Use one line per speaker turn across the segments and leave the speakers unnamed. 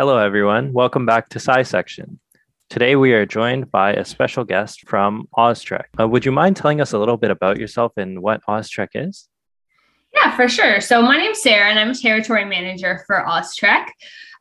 Hello, everyone. Welcome back to Sci Section. Today, we are joined by a special guest from OzTREKK. Uh, would you mind telling us a little bit about yourself and what OzTREKK is?
Yeah, for sure. So, my name's Sarah, and I'm a territory manager for OzTREKK.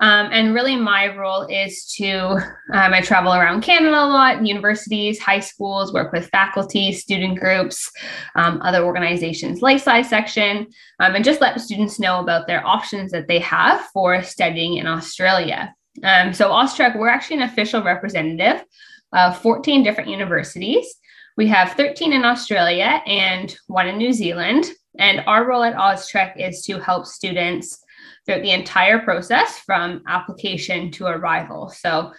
Um, and really, my role is to um, I travel around Canada a lot, universities, high schools, work with faculty, student groups, um, other organizations like Sci Section, um, and just let students know about their options that they have for studying in Australia. Um, so, OzTREKK, we're actually an official representative of 14 different universities. We have 13 in Australia and one in New Zealand. And our role at OzTREKK is to help students throughout the entire process from application to arrival. So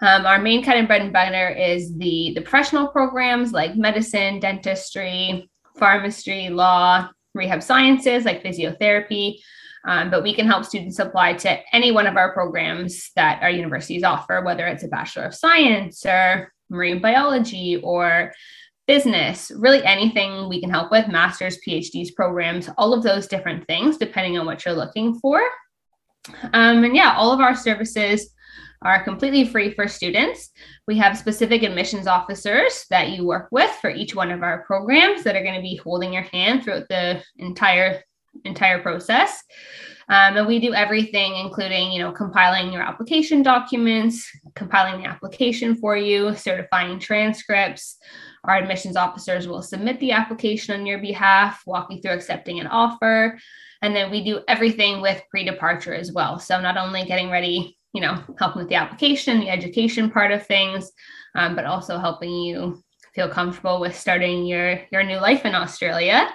um, our main kind of bread and butter is the, the professional programs like medicine, dentistry, pharmacy, law, rehab sciences like physiotherapy. Um, but we can help students apply to any one of our programs that our universities offer, whether it's a Bachelor of Science or marine biology or business, really anything we can help with, masters, PhDs, programs, all of those different things, depending on what you're looking for. Um, and yeah, all of our services are completely free for students. We have specific admissions officers that you work with for each one of our programs that are going to be holding your hand throughout the entire entire process. Um, and we do everything, including, you know, compiling your application documents, compiling the application for you, certifying transcripts, our admissions officers will submit the application on your behalf, walk you through accepting an offer. And then we do everything with pre departure as well. So, not only getting ready, you know, helping with the application, the education part of things, um, but also helping you feel comfortable with starting your, your new life in Australia.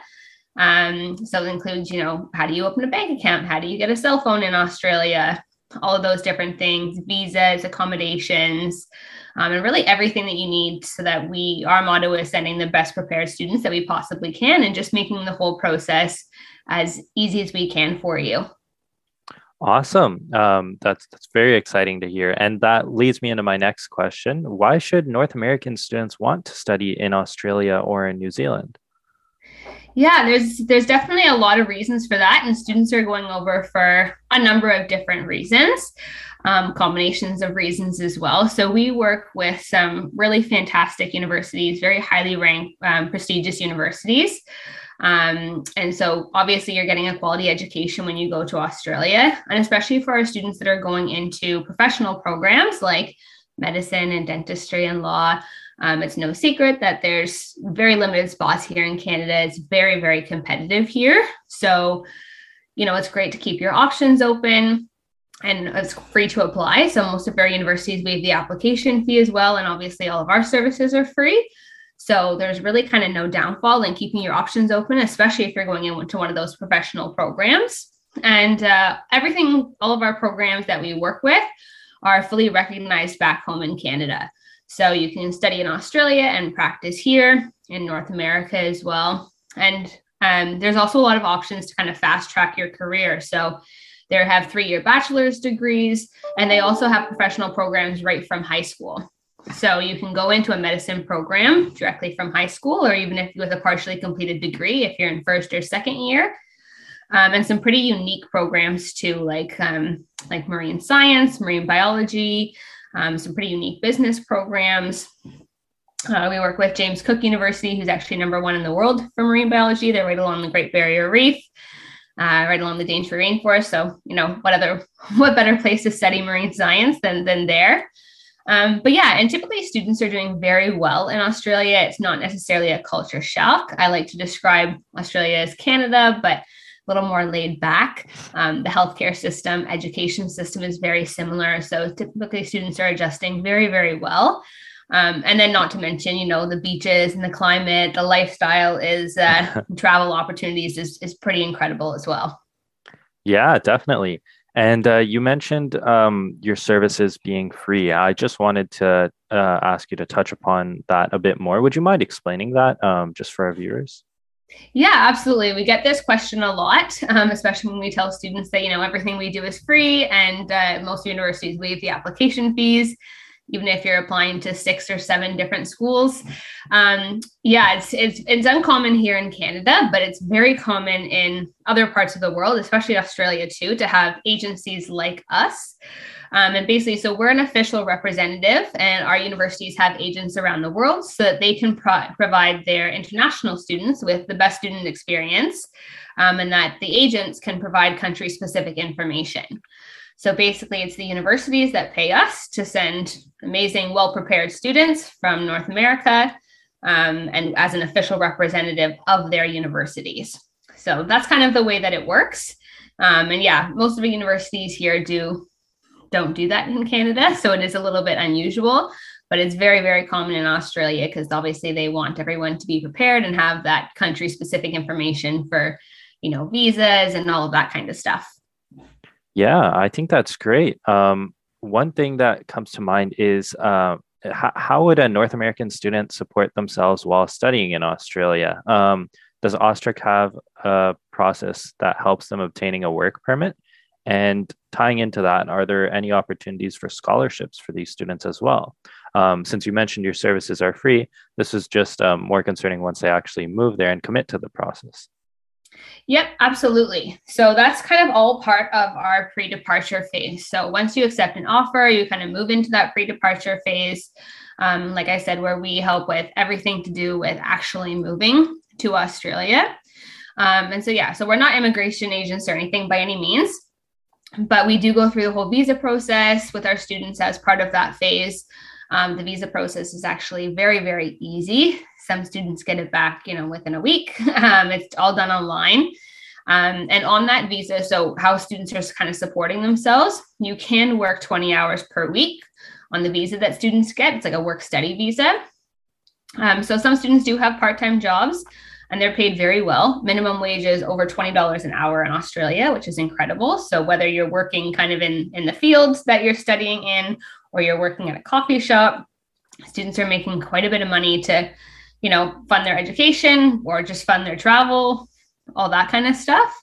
Um, so it includes, you know, how do you open a bank account? How do you get a cell phone in Australia? All of those different things, visas, accommodations, um, and really everything that you need so that we, our motto is sending the best prepared students that we possibly can and just making the whole process as easy as we can for you.
Awesome. Um, that's that's very exciting to hear, and that leads me into my next question: Why should North American students want to study in Australia or in New Zealand?
Yeah, there's there's definitely a lot of reasons for that, and students are going over for a number of different reasons um, combinations of reasons as well. So we work with some really fantastic universities, very highly ranked, um, prestigious universities. Um, and so obviously you're getting a quality education when you go to Australia, and especially for our students that are going into professional programs like medicine and dentistry and law. Um, it's no secret that there's very limited spots here in Canada. It's very, very competitive here. So, you know, it's great to keep your options open and it's free to apply. So most of our universities waive the application fee as well, and obviously all of our services are free. So there's really kind of no downfall in keeping your options open, especially if you're going into one of those professional programs. And uh, everything, all of our programs that we work with are fully recognized back home in Canada. So you can study in Australia and practice here in North America as well. And um, there's also a lot of options to kind of fast track your career. So they have three year bachelor's degrees, and they also have professional programs right from high school. So you can go into a medicine program directly from high school, or even if with a partially completed degree, if you're in first or second year. Um, and some pretty unique programs too, like um, like marine science, marine biology, um, some pretty unique business programs. Uh, we work with James Cook University, who's actually number one in the world for marine biology. They're right along the Great Barrier Reef uh, right along the Daintree Rainforest. So, you know, what other, what better place to study marine science than, than there? Um, but yeah, and typically students are doing very well in Australia. It's not necessarily a culture shock. I like to describe Australia as Canada, but little more laid back. Um, the healthcare system, education system is very similar. So typically students are adjusting very, very well. Um, and then not to mention, you know, the beaches and the climate, the lifestyle is uh, travel opportunities is, is pretty incredible as well.
Yeah, definitely. And uh, you mentioned um, your services being free. I just wanted to uh, ask you to touch upon that a bit more. Would you mind explaining that um, just for our viewers?
Yeah, absolutely. We get this question a lot, um, especially when we tell students that you know everything we do is free, and uh, most universities waive the application fees. Even if you're applying to six or seven different schools. Um, yeah, it's, it's, it's uncommon here in Canada, but it's very common in other parts of the world, especially Australia too, to have agencies like us. Um, and basically, so we're an official representative, and our universities have agents around the world so that they can pro- provide their international students with the best student experience, um, and that the agents can provide country specific information. So basically, it's the universities that pay us to send amazing, well prepared students from North America um, and as an official representative of their universities. So that's kind of the way that it works. Um, and yeah, most of the universities here do don't do that in Canada. So it is a little bit unusual, but it's very, very common in Australia because obviously they want everyone to be prepared and have that country specific information for, you know, visas and all of that kind of stuff.
Yeah, I think that's great. Um, one thing that comes to mind is uh, h- how would a North American student support themselves while studying in Australia? Um, does OzTREKK have a process that helps them obtaining a work permit? And tying into that, are there any opportunities for scholarships for these students as well? Um, since you mentioned your services are free, this is just um, more concerning once they actually move there and commit to the process.
Yep, absolutely. So that's kind of all part of our pre departure phase. So once you accept an offer, you kind of move into that pre departure phase. Um, like I said, where we help with everything to do with actually moving to Australia. Um, and so, yeah, so we're not immigration agents or anything by any means but we do go through the whole visa process with our students as part of that phase. Um, the visa process is actually very, very easy. Some students get it back, you know, within a week. Um, it's all done online. Um, and on that visa, so how students are kind of supporting themselves, you can work 20 hours per week on the visa that students get. It's like a work study visa. Um, so some students do have part time jobs and they're paid very well. Minimum wage is over $20 an hour in Australia, which is incredible. So whether you're working kind of in, in the fields that you're studying in or you're working at a coffee shop, students are making quite a bit of money to, you know, fund their education or just fund their travel, all that kind of stuff.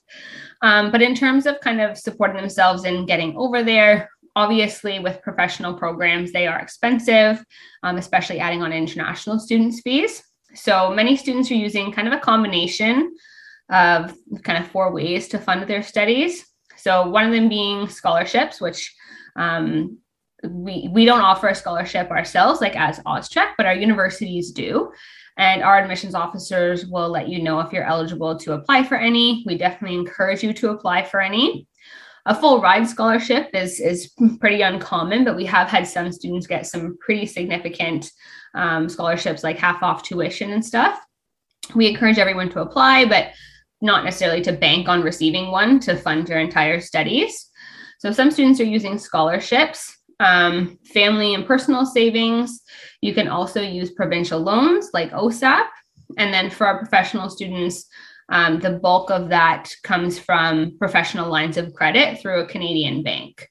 Um, but in terms of kind of supporting themselves and getting over there, obviously with professional programs, they are expensive, um, especially adding on international students' fees. So many students are using kind of a combination of kind of four ways to fund their studies. So one of them being scholarships, which um, we, we don't offer a scholarship ourselves, like as OzTREKK, but our universities do. And our admissions officers will let you know if you're eligible to apply for any. We definitely encourage you to apply for any. A full ride scholarship is, is pretty uncommon, but we have had some students get some pretty significant um, scholarships like half off tuition and stuff. We encourage everyone to apply, but not necessarily to bank on receiving one to fund your entire studies. So some students are using scholarships, um, family and personal savings. You can also use provincial loans like OSAP. And then for our professional students, um, the bulk of that comes from professional lines of credit through a Canadian bank.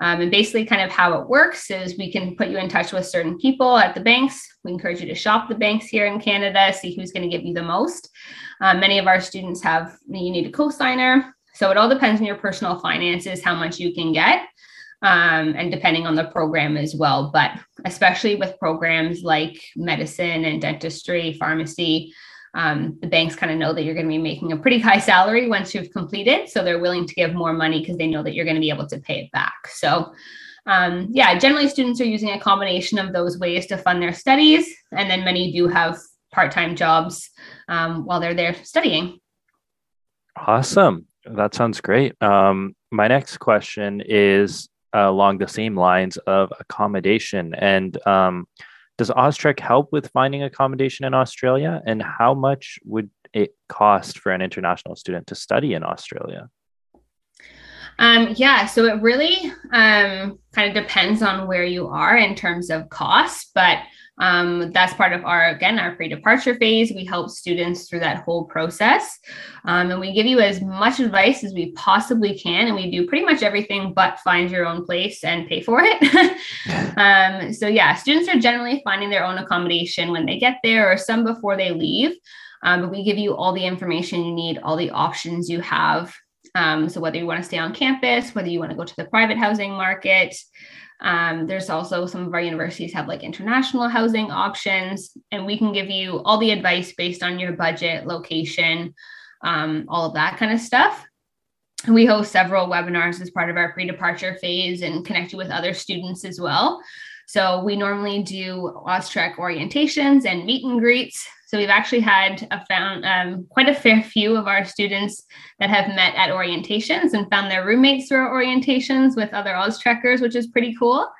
Um, and basically, kind of how it works is we can put you in touch with certain people at the banks. We encourage you to shop the banks here in Canada, see who's going to give you the most. Um, many of our students have, you need a co-signer. So it all depends on your personal finances, how much you can get, um, and depending on the program as well. But especially with programs like medicine and dentistry, pharmacy, um, the banks kind of know that you're going to be making a pretty high salary once you've completed. So they're willing to give more money because they know that you're going to be able to pay it back. So, um, yeah, generally students are using a combination of those ways to fund their studies. And then many do have part time jobs um, while they're there studying.
Awesome. That sounds great. Um, my next question is along the same lines of accommodation. And um, does OzTREKK help with finding accommodation in Australia? And how much would it cost for an international student to study in Australia?
Um, yeah, so it really um, kind of depends on where you are in terms of cost, but um, that's part of our, again, our pre departure phase. We help students through that whole process. Um, and we give you as much advice as we possibly can. And we do pretty much everything but find your own place and pay for it. um, so, yeah, students are generally finding their own accommodation when they get there or some before they leave. Um, but we give you all the information you need, all the options you have. Um, so, whether you want to stay on campus, whether you want to go to the private housing market, Um, there's also some of our universities have like international housing options, and we can give you all the advice based on your budget, location, um, all of that kind of stuff. We host several webinars as part of our pre departure phase and connect you with other students as well. So we normally do OzTREKK orientations and meet and greets. So we've actually had a found um, quite a fair few of our students that have met at orientations and found their roommates through our orientations with other OzTREKKers, which is pretty cool.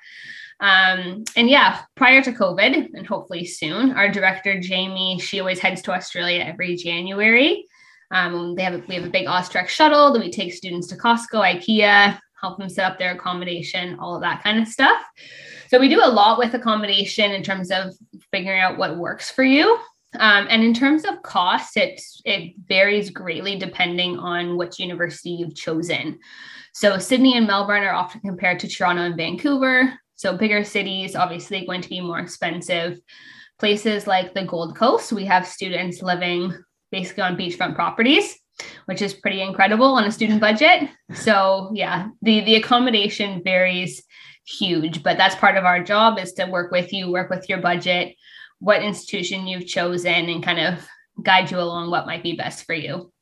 Um, and yeah, prior to COVID, and hopefully soon, our director Jamie, she always heads to Australia every January. Um, they have a, we have a big OzTREKK shuttle that we take students to Costco, IKEA, help them set up their accommodation, all of that kind of stuff. So we do a lot with accommodation in terms of figuring out what works for you. Um, and in terms of costs, it, it varies greatly depending on which university you've chosen. So Sydney and Melbourne are often compared to Toronto and Vancouver. So bigger cities, obviously, going to be more expensive. Places like the Gold Coast, we have students living basically on beachfront properties, which is pretty incredible on a student budget. So yeah, the the accommodation varies huge, but that's part of our job is to work with you, work with your budget, what institution you've chosen, and kind of guide you along what might be best for you.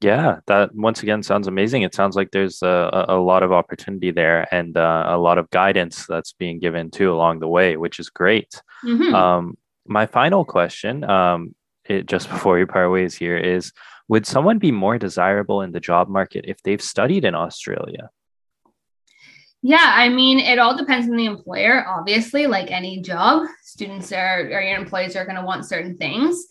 Yeah, that once again sounds amazing. It sounds like there's a, a lot of opportunity there and uh, a lot of guidance that's being given too along the way, which is great. Mm-hmm. Um, my final question, um, it, just before you part ways here, is would someone be more desirable in the job market if they've studied in Australia?
Yeah, I mean, it all depends on the employer, obviously, like any job. Students are, or your employees are going to want certain things.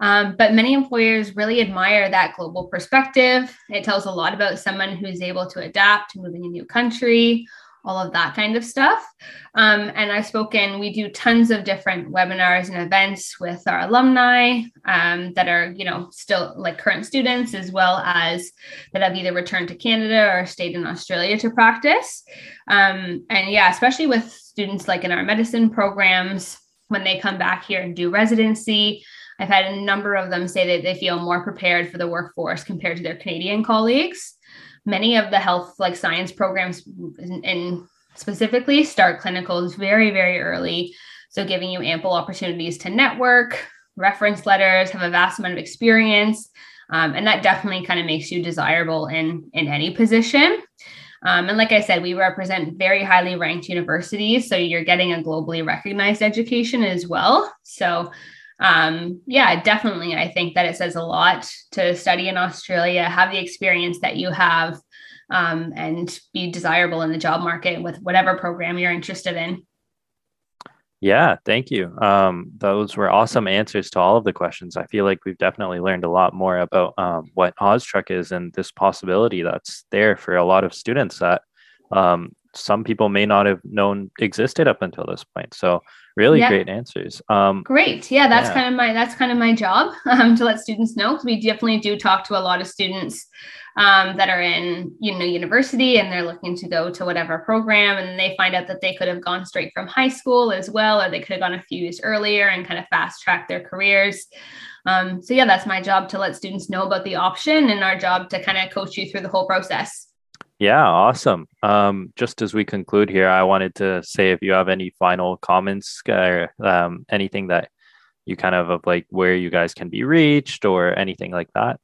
Um, but many employers really admire that global perspective. It tells a lot about someone who's able to adapt to moving a new country all of that kind of stuff. Um, and I've spoken, we do tons of different webinars and events with our alumni um, that are, you know, still like current students, as well as that have either returned to Canada or stayed in Australia to practice. Um, and yeah, especially with students like in our medicine programs, when they come back here and do residency, I've had a number of them say that they feel more prepared for the workforce compared to their Canadian colleagues many of the health like science programs and specifically start clinicals very very early. So giving you ample opportunities to network reference letters have a vast amount of experience um, and that definitely kind of makes you desirable in in any position. Um, and like i said we represent very highly ranked universities so you're getting a globally recognized education as well. So um, yeah, definitely. I think that it says a lot to study in Australia, have the experience that you have, um, and be desirable in the job market with whatever program you're interested in.
Yeah, thank you. Um, those were awesome answers to all of the questions. I feel like we've definitely learned a lot more about um, what OzTREKK is and this possibility that's there for a lot of students that um, some people may not have known existed up until this point. So really yep. great answers
um, great yeah that's yeah. kind of my that's kind of my job um, to let students know we definitely do talk to a lot of students um, that are in you know university and they're looking to go to whatever program and they find out that they could have gone straight from high school as well or they could have gone a few years earlier and kind of fast track their careers um, so yeah that's my job to let students know about the option and our job to kind of coach you through the whole process
yeah, awesome. Um, just as we conclude here, I wanted to say if you have any final comments or um, anything that you kind of, of like where you guys can be reached or anything like that.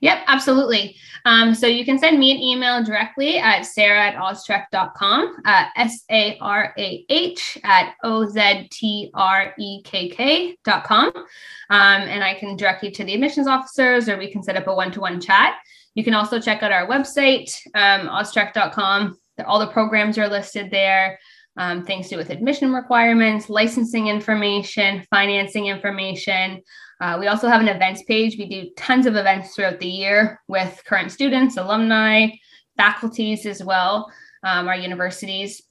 Yep, absolutely. Um, so you can send me an email directly at sarah at oztrekk.com, uh, S A R A H at O Z T R E K K.com. Um, and I can direct you to the admissions officers or we can set up a one to one chat. You can also check out our website, um, oztrekk.com. All the programs are listed there. Um, things to do with admission requirements, licensing information, financing information. Uh, we also have an events page. We do tons of events throughout the year with current students, alumni, faculties as well, um, our universities.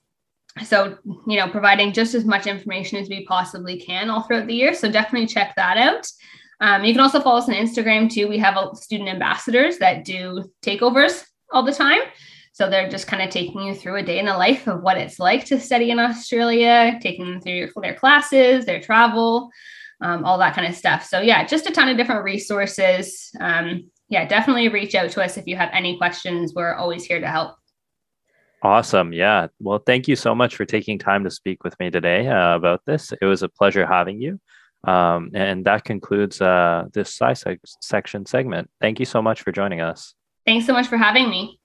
So, you know, providing just as much information as we possibly can all throughout the year. So, definitely check that out. Um, you can also follow us on Instagram too. We have a, student ambassadors that do takeovers all the time. So they're just kind of taking you through a day in the life of what it's like to study in Australia, taking them through their classes, their travel, um, all that kind of stuff. So yeah, just a ton of different resources. Um, yeah, definitely reach out to us if you have any questions. We're always here to help.
Awesome. Yeah. Well, thank you so much for taking time to speak with me today uh, about this. It was a pleasure having you. Um, and that concludes uh, this sci section segment. Thank you so much for joining us.
Thanks so much for having me.